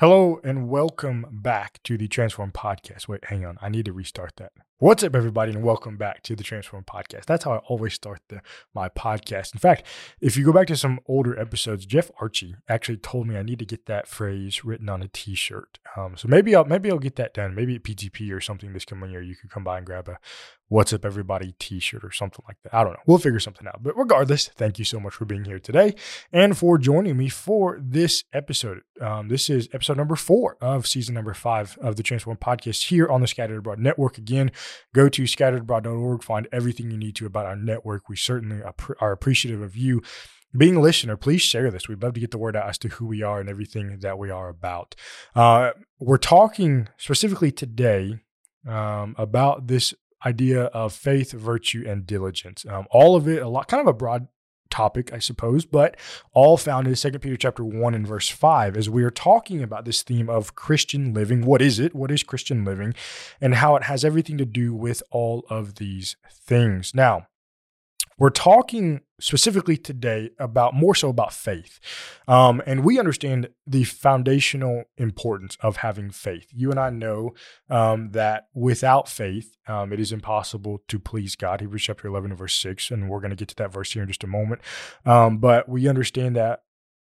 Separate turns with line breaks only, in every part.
Hello and welcome back to the Transform Podcast. Wait, hang on. I need to restart that. What's up, everybody, and welcome back to the Transform Podcast. That's how I always start the, my podcast. In fact, if you go back to some older episodes, Jeff Archie actually told me I need to get that phrase written on a T-shirt. Um, so maybe I'll maybe I'll get that done. Maybe at PTP or something this coming year, you could come by and grab a What's Up Everybody T-shirt or something like that. I don't know. We'll figure something out. But regardless, thank you so much for being here today and for joining me for this episode. Um, this is episode number four of season number five of the Transform Podcast here on the Scattered Abroad Network. Again. Go to scatteredabroad.org, find everything you need to about our network. We certainly are appreciative of you being a listener, please share this. We'd love to get the word out as to who we are and everything that we are about. Uh, we're talking specifically today um, about this idea of faith, virtue, and diligence. Um, all of it, a lot, kind of a broad topic, I suppose, but all found in 2 Peter chapter 1 and verse 5 as we are talking about this theme of Christian living. What is it? What is Christian living? And how it has everything to do with all of these things. Now, we're talking specifically today about more so about faith. Um, and we understand the foundational importance of having faith. You and I know um, that without faith, um, it is impossible to please God. Hebrews chapter 11 verse 6. And we're going to get to that verse here in just a moment. Um, but we understand that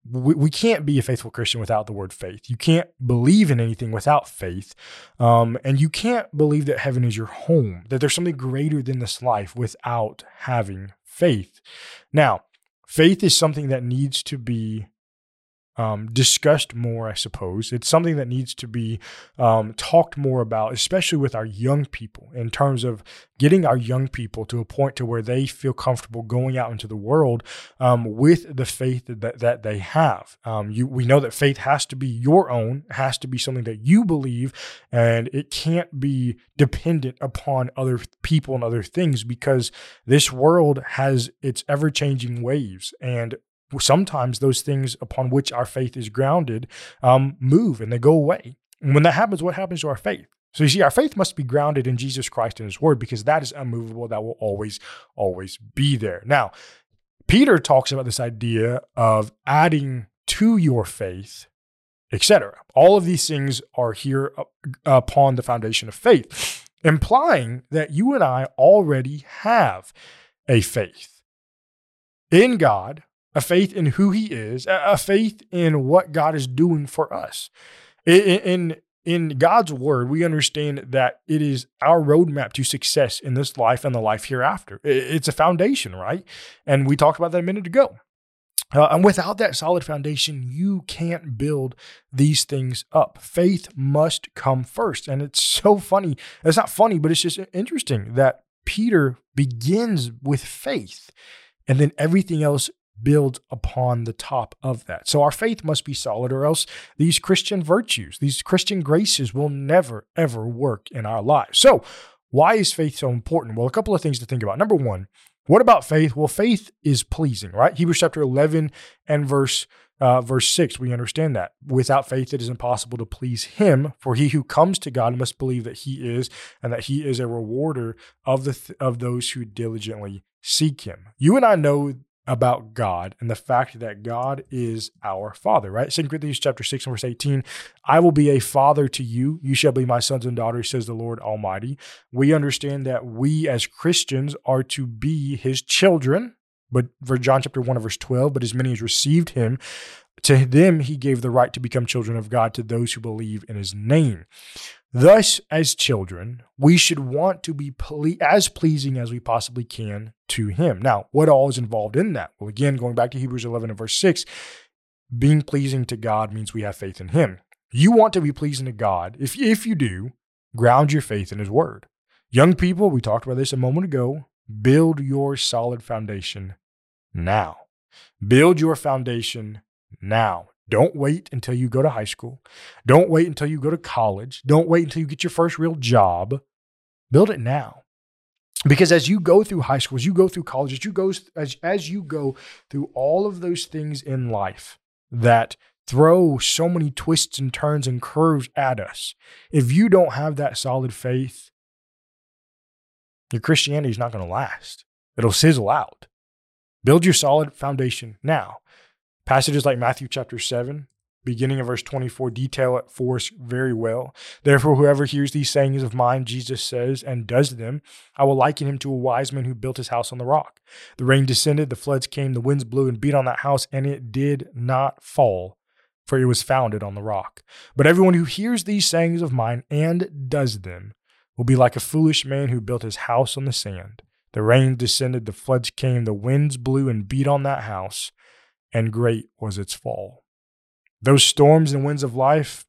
we, we can't be a faithful Christian without the word faith. You can't believe in anything without faith. Um, and you can't believe that heaven is your home, that there's something greater than this life without having faith. Now, faith is something that needs to be um, discussed more, I suppose. It's something that needs to be um, talked more about, especially with our young people, in terms of getting our young people to a point to where they feel comfortable going out into the world um, with the faith that, that they have. Um, you, we know that faith has to be your own, has to be something that you believe, and it can't be dependent upon other people and other things because this world has its ever changing waves. And sometimes those things upon which our faith is grounded um, move and they go away. And when that happens, what happens to our faith? So you see, our faith must be grounded in Jesus Christ and His Word because that is unmovable. That will always, always be there. Now, Peter talks about this idea of adding to your faith, etc. All of these things are here upon the foundation of faith, implying that you and I already have a faith in God a faith in who he is, a faith in what God is doing for us. In, in God's word, we understand that it is our roadmap to success in this life and the life hereafter. It's a foundation, right? And we talked about that a minute ago. Uh, and without that solid foundation, you can't build these things up. Faith must come first. And it's so funny. It's not funny, but it's just interesting that Peter begins with faith and then everything else build upon the top of that. So our faith must be solid, or else these Christian virtues, these Christian graces will never, ever work in our lives. So, why is faith so important? Well, a couple of things to think about. Number one, what about faith? Well, faith is pleasing, right? Hebrews chapter 11 and verse uh, verse 6, we understand that. Without faith, it is impossible to please him, for he who comes to God must believe that he is, and that he is a rewarder of, the th- of those who diligently seek him. You and I know about God and the fact that God is our Father, right? Second Corinthians chapter 6 and verse 18, I will be a father to you. You shall be my sons and daughters, says the Lord Almighty. We understand that we as Christians are to be his children. But for John chapter 1 verse 12, but as many as received him, to them he gave the right to become children of God to those who believe in his name. Thus, as children, we should want to be ple- as pleasing as we possibly can to Him. Now, what all is involved in that? Well, again, going back to Hebrews 11 and verse 6, being pleasing to God means we have faith in Him. You want to be pleasing to God. If, if you do, ground your faith in His Word. Young people, we talked about this a moment ago, build your solid foundation now. Build your foundation now. Don't wait until you go to high school. Don't wait until you go to college. Don't wait until you get your first real job. Build it now. Because as you go through high school, as you go through college, as you go as, as you go through all of those things in life that throw so many twists and turns and curves at us, if you don't have that solid faith, your Christianity is not going to last. It'll sizzle out. Build your solid foundation now. Passages like Matthew chapter 7, beginning of verse 24, detail it for us very well. Therefore, whoever hears these sayings of mine, Jesus says, and does them, I will liken him to a wise man who built his house on the rock. The rain descended, the floods came, the winds blew and beat on that house, and it did not fall, for it was founded on the rock. But everyone who hears these sayings of mine and does them will be like a foolish man who built his house on the sand. The rain descended, the floods came, the winds blew and beat on that house, and great was its fall. Those storms and winds of life,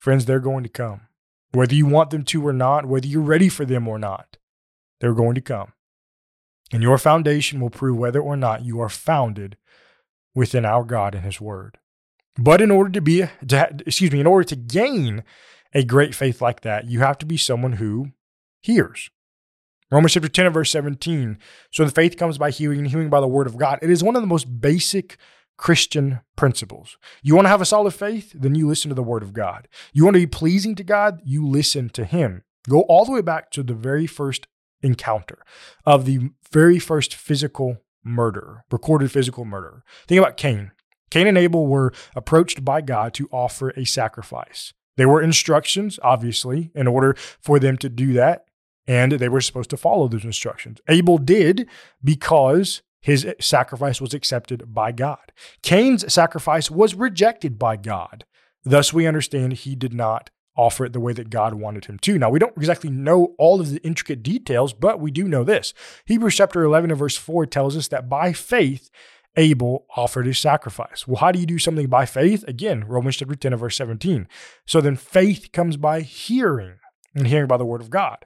friends, they're going to come. Whether you want them to or not, whether you're ready for them or not, they're going to come. And your foundation will prove whether or not you are founded within our God and His Word. But in order to be, to, excuse me, in order to gain a great faith like that, you have to be someone who hears. Romans chapter 10 and verse 17. So the faith comes by hearing and hearing by the word of God. It is one of the most basic Christian principles. You want to have a solid faith? Then you listen to the word of God. You want to be pleasing to God? You listen to him. Go all the way back to the very first encounter of the very first physical murder, recorded physical murder. Think about Cain. Cain and Abel were approached by God to offer a sacrifice. There were instructions, obviously, in order for them to do that and they were supposed to follow those instructions. Abel did because his sacrifice was accepted by God. Cain's sacrifice was rejected by God. Thus, we understand he did not offer it the way that God wanted him to. Now, we don't exactly know all of the intricate details, but we do know this. Hebrews chapter 11 and verse 4 tells us that by faith, Abel offered his sacrifice. Well, how do you do something by faith? Again, Romans chapter 10 and verse 17. So then faith comes by hearing, and hearing by the word of God.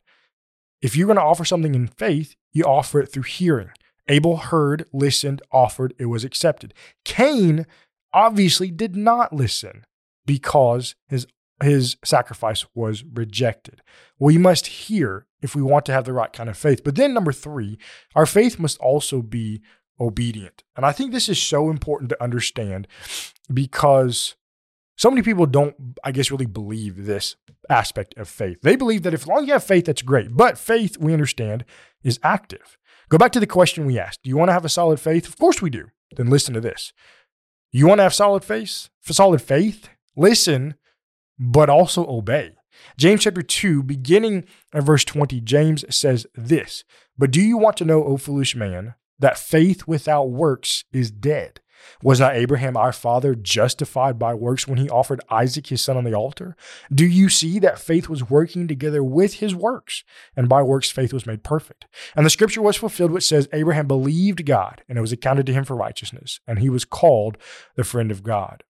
If you're going to offer something in faith, you offer it through hearing. Abel heard, listened, offered, it was accepted. Cain obviously did not listen because his his sacrifice was rejected. We must hear if we want to have the right kind of faith. But then number 3, our faith must also be obedient. And I think this is so important to understand because so many people don't, I guess, really believe this aspect of faith. They believe that if long as you have faith, that's great. But faith, we understand, is active. Go back to the question we asked. Do you want to have a solid faith? Of course we do. Then listen to this. You want to have solid faith? For solid faith, listen, but also obey. James chapter 2, beginning at verse 20, James says this But do you want to know, O foolish man, that faith without works is dead? Was not Abraham our father justified by works when he offered Isaac his son on the altar? Do you see that faith was working together with his works? And by works, faith was made perfect. And the scripture was fulfilled, which says, Abraham believed God, and it was accounted to him for righteousness, and he was called the friend of God.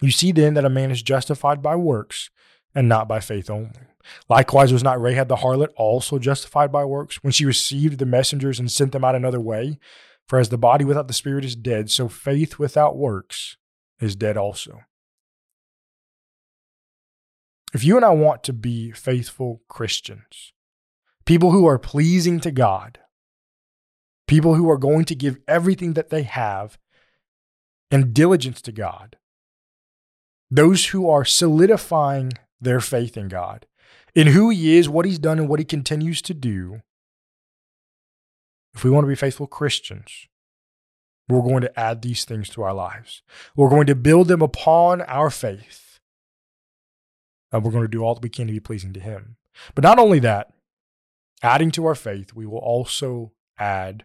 You see then that a man is justified by works and not by faith only. Likewise, was not Rahab the harlot also justified by works when she received the messengers and sent them out another way? For as the body without the spirit is dead, so faith without works is dead also. If you and I want to be faithful Christians, people who are pleasing to God, people who are going to give everything that they have and diligence to God, those who are solidifying their faith in God, in who He is, what He's done, and what He continues to do, if we want to be faithful Christians, we're going to add these things to our lives. We're going to build them upon our faith. And we're going to do all that we can to be pleasing to Him. But not only that, adding to our faith, we will also add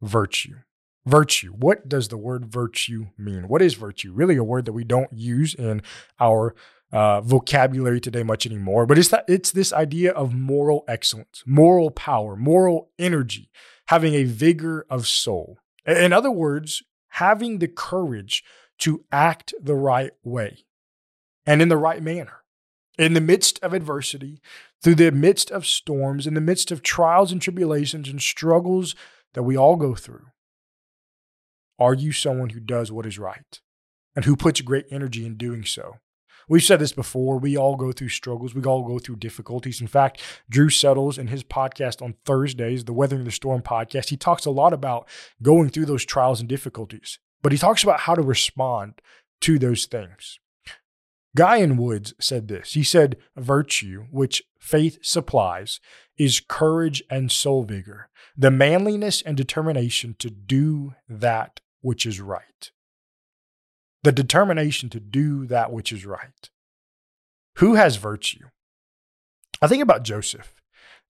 virtue. Virtue. What does the word virtue mean? What is virtue? Really, a word that we don't use in our uh, vocabulary today much anymore. But it's that it's this idea of moral excellence, moral power, moral energy having a vigor of soul. In other words, having the courage to act the right way and in the right manner. In the midst of adversity, through the midst of storms, in the midst of trials and tribulations and struggles that we all go through, are you someone who does what is right and who puts great energy in doing so? We've said this before. We all go through struggles. We all go through difficulties. In fact, Drew Settles in his podcast on Thursdays, the Weathering the Storm podcast, he talks a lot about going through those trials and difficulties, but he talks about how to respond to those things. Guy N. Woods said this. He said, Virtue, which faith supplies, is courage and soul vigor, the manliness and determination to do that which is right. The determination to do that which is right. Who has virtue? I think about Joseph.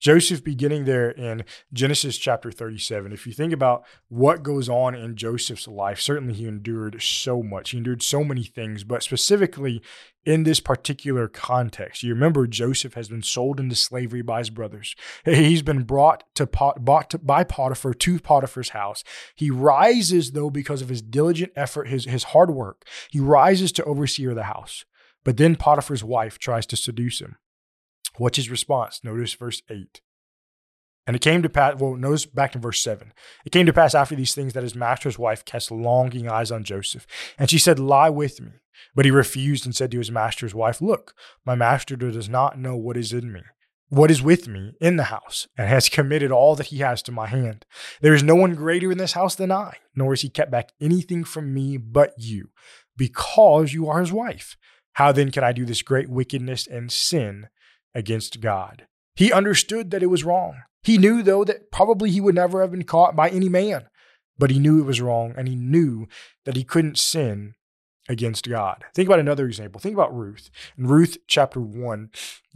Joseph beginning there in Genesis chapter 37. If you think about what goes on in Joseph's life, certainly he endured so much. He endured so many things, but specifically in this particular context, you remember Joseph has been sold into slavery by his brothers. He's been brought to pot, bought to, by Potiphar to Potiphar's house. He rises though because of his diligent effort, his his hard work. He rises to overseer the house. But then Potiphar's wife tries to seduce him. What's his response? Notice verse 8. And it came to pass, well, notice back in verse 7. It came to pass after these things that his master's wife cast longing eyes on Joseph. And she said, Lie with me. But he refused and said to his master's wife, Look, my master does not know what is in me, what is with me in the house, and has committed all that he has to my hand. There is no one greater in this house than I, nor has he kept back anything from me but you, because you are his wife. How then can I do this great wickedness and sin against God. He understood that it was wrong. He knew, though, that probably he would never have been caught by any man, but he knew it was wrong and he knew that he couldn't sin against God. Think about another example. Think about Ruth. In Ruth chapter 1,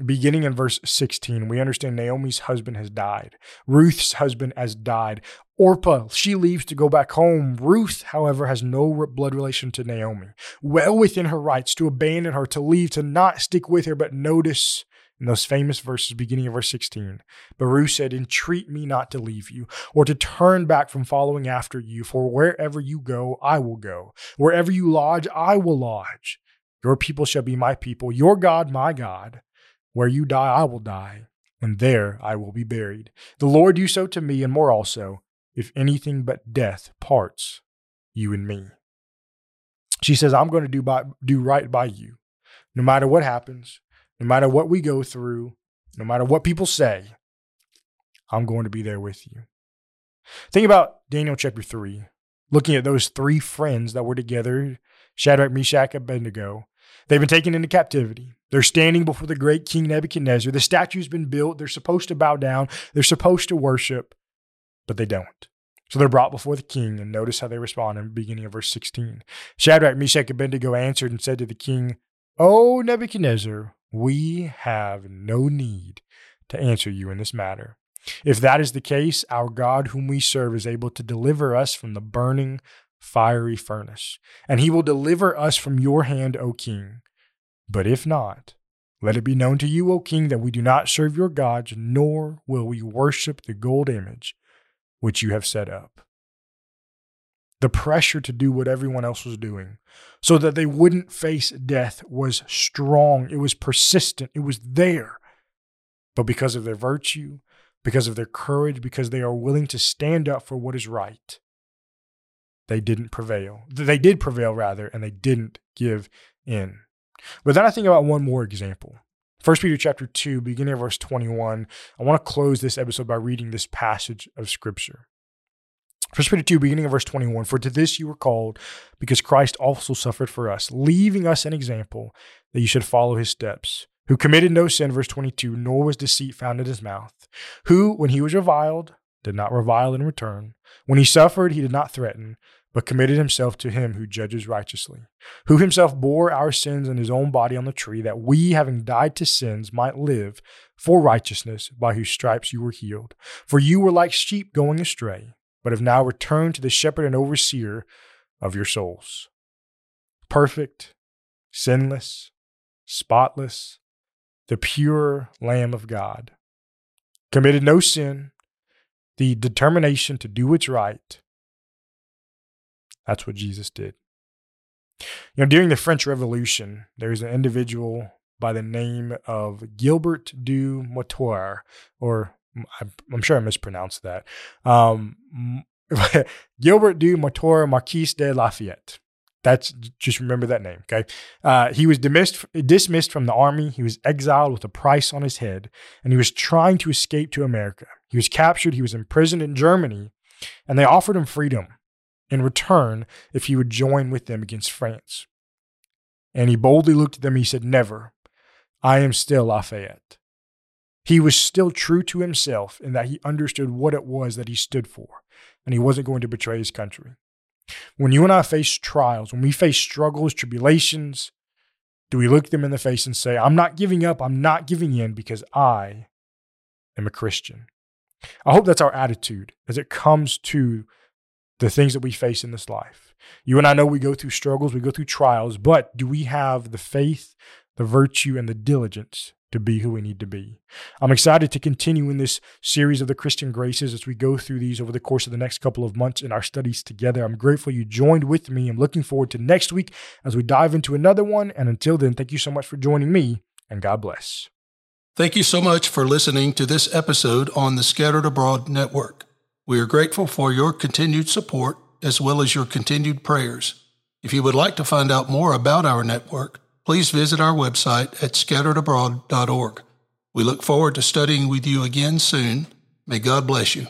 beginning in verse 16, we understand Naomi's husband has died. Ruth's husband has died. Orpah, she leaves to go back home. Ruth, however, has no blood relation to Naomi. Well within her rights to abandon her, to leave, to not stick with her, but notice in those famous verses beginning of verse 16. But Ruth said, Entreat me not to leave you, or to turn back from following after you, for wherever you go, I will go. Wherever you lodge, I will lodge. Your people shall be my people, your God, my God. Where you die, I will die, and there I will be buried. The Lord do so to me, and more also, if anything but death parts you and me. She says, I'm going to do, by, do right by you, no matter what happens, no matter what we go through, no matter what people say, I'm going to be there with you. Think about Daniel chapter 3, looking at those three friends that were together Shadrach, Meshach, and Abednego. They've been taken into captivity. They're standing before the great King Nebuchadnezzar. The statue's been built. They're supposed to bow down. They're supposed to worship, but they don't. So they're brought before the king, and notice how they respond in the beginning of verse 16. Shadrach, Meshach, and Abednego answered and said to the king, O Nebuchadnezzar, we have no need to answer you in this matter. If that is the case, our God, whom we serve, is able to deliver us from the burning, fiery furnace, and he will deliver us from your hand, O king. But if not, let it be known to you, O king, that we do not serve your gods, nor will we worship the gold image which you have set up the pressure to do what everyone else was doing so that they wouldn't face death was strong. It was persistent. It was there. But because of their virtue, because of their courage, because they are willing to stand up for what is right, they didn't prevail. They did prevail, rather, and they didn't give in. But then I think about one more example. 1 Peter chapter 2, beginning of verse 21. I want to close this episode by reading this passage of scripture. First Peter 2, beginning of verse 21 For to this you were called, because Christ also suffered for us, leaving us an example that you should follow his steps, who committed no sin, verse 22, nor was deceit found in his mouth, who, when he was reviled, did not revile in return. When he suffered, he did not threaten, but committed himself to him who judges righteously, who himself bore our sins in his own body on the tree, that we, having died to sins, might live for righteousness, by whose stripes you were healed. For you were like sheep going astray but have now returned to the shepherd and overseer of your souls. Perfect, sinless, spotless, the pure Lamb of God. Committed no sin, the determination to do what's right. That's what Jesus did. You know, during the French Revolution, there's an individual by the name of Gilbert du Motier, or I'm sure I mispronounced that. Um, Gilbert du Motier Marquis de Lafayette. That's just remember that name, okay? Uh, he was dismissed, dismissed from the army. He was exiled with a price on his head, and he was trying to escape to America. He was captured. He was imprisoned in Germany, and they offered him freedom in return if he would join with them against France. And he boldly looked at them. He said, "Never. I am still Lafayette." He was still true to himself in that he understood what it was that he stood for, and he wasn't going to betray his country. When you and I face trials, when we face struggles, tribulations, do we look them in the face and say, I'm not giving up, I'm not giving in because I am a Christian? I hope that's our attitude as it comes to the things that we face in this life. You and I know we go through struggles, we go through trials, but do we have the faith, the virtue, and the diligence to be who we need to be. I'm excited to continue in this series of the Christian graces as we go through these over the course of the next couple of months in our studies together. I'm grateful you joined with me. I'm looking forward to next week as we dive into another one. And until then, thank you so much for joining me, and God bless.
Thank you so much for listening to this episode on the Scattered Abroad Network. We are grateful for your continued support as well as your continued prayers. If you would like to find out more about our network, please visit our website at scatteredabroad.org. We look forward to studying with you again soon. May God bless you.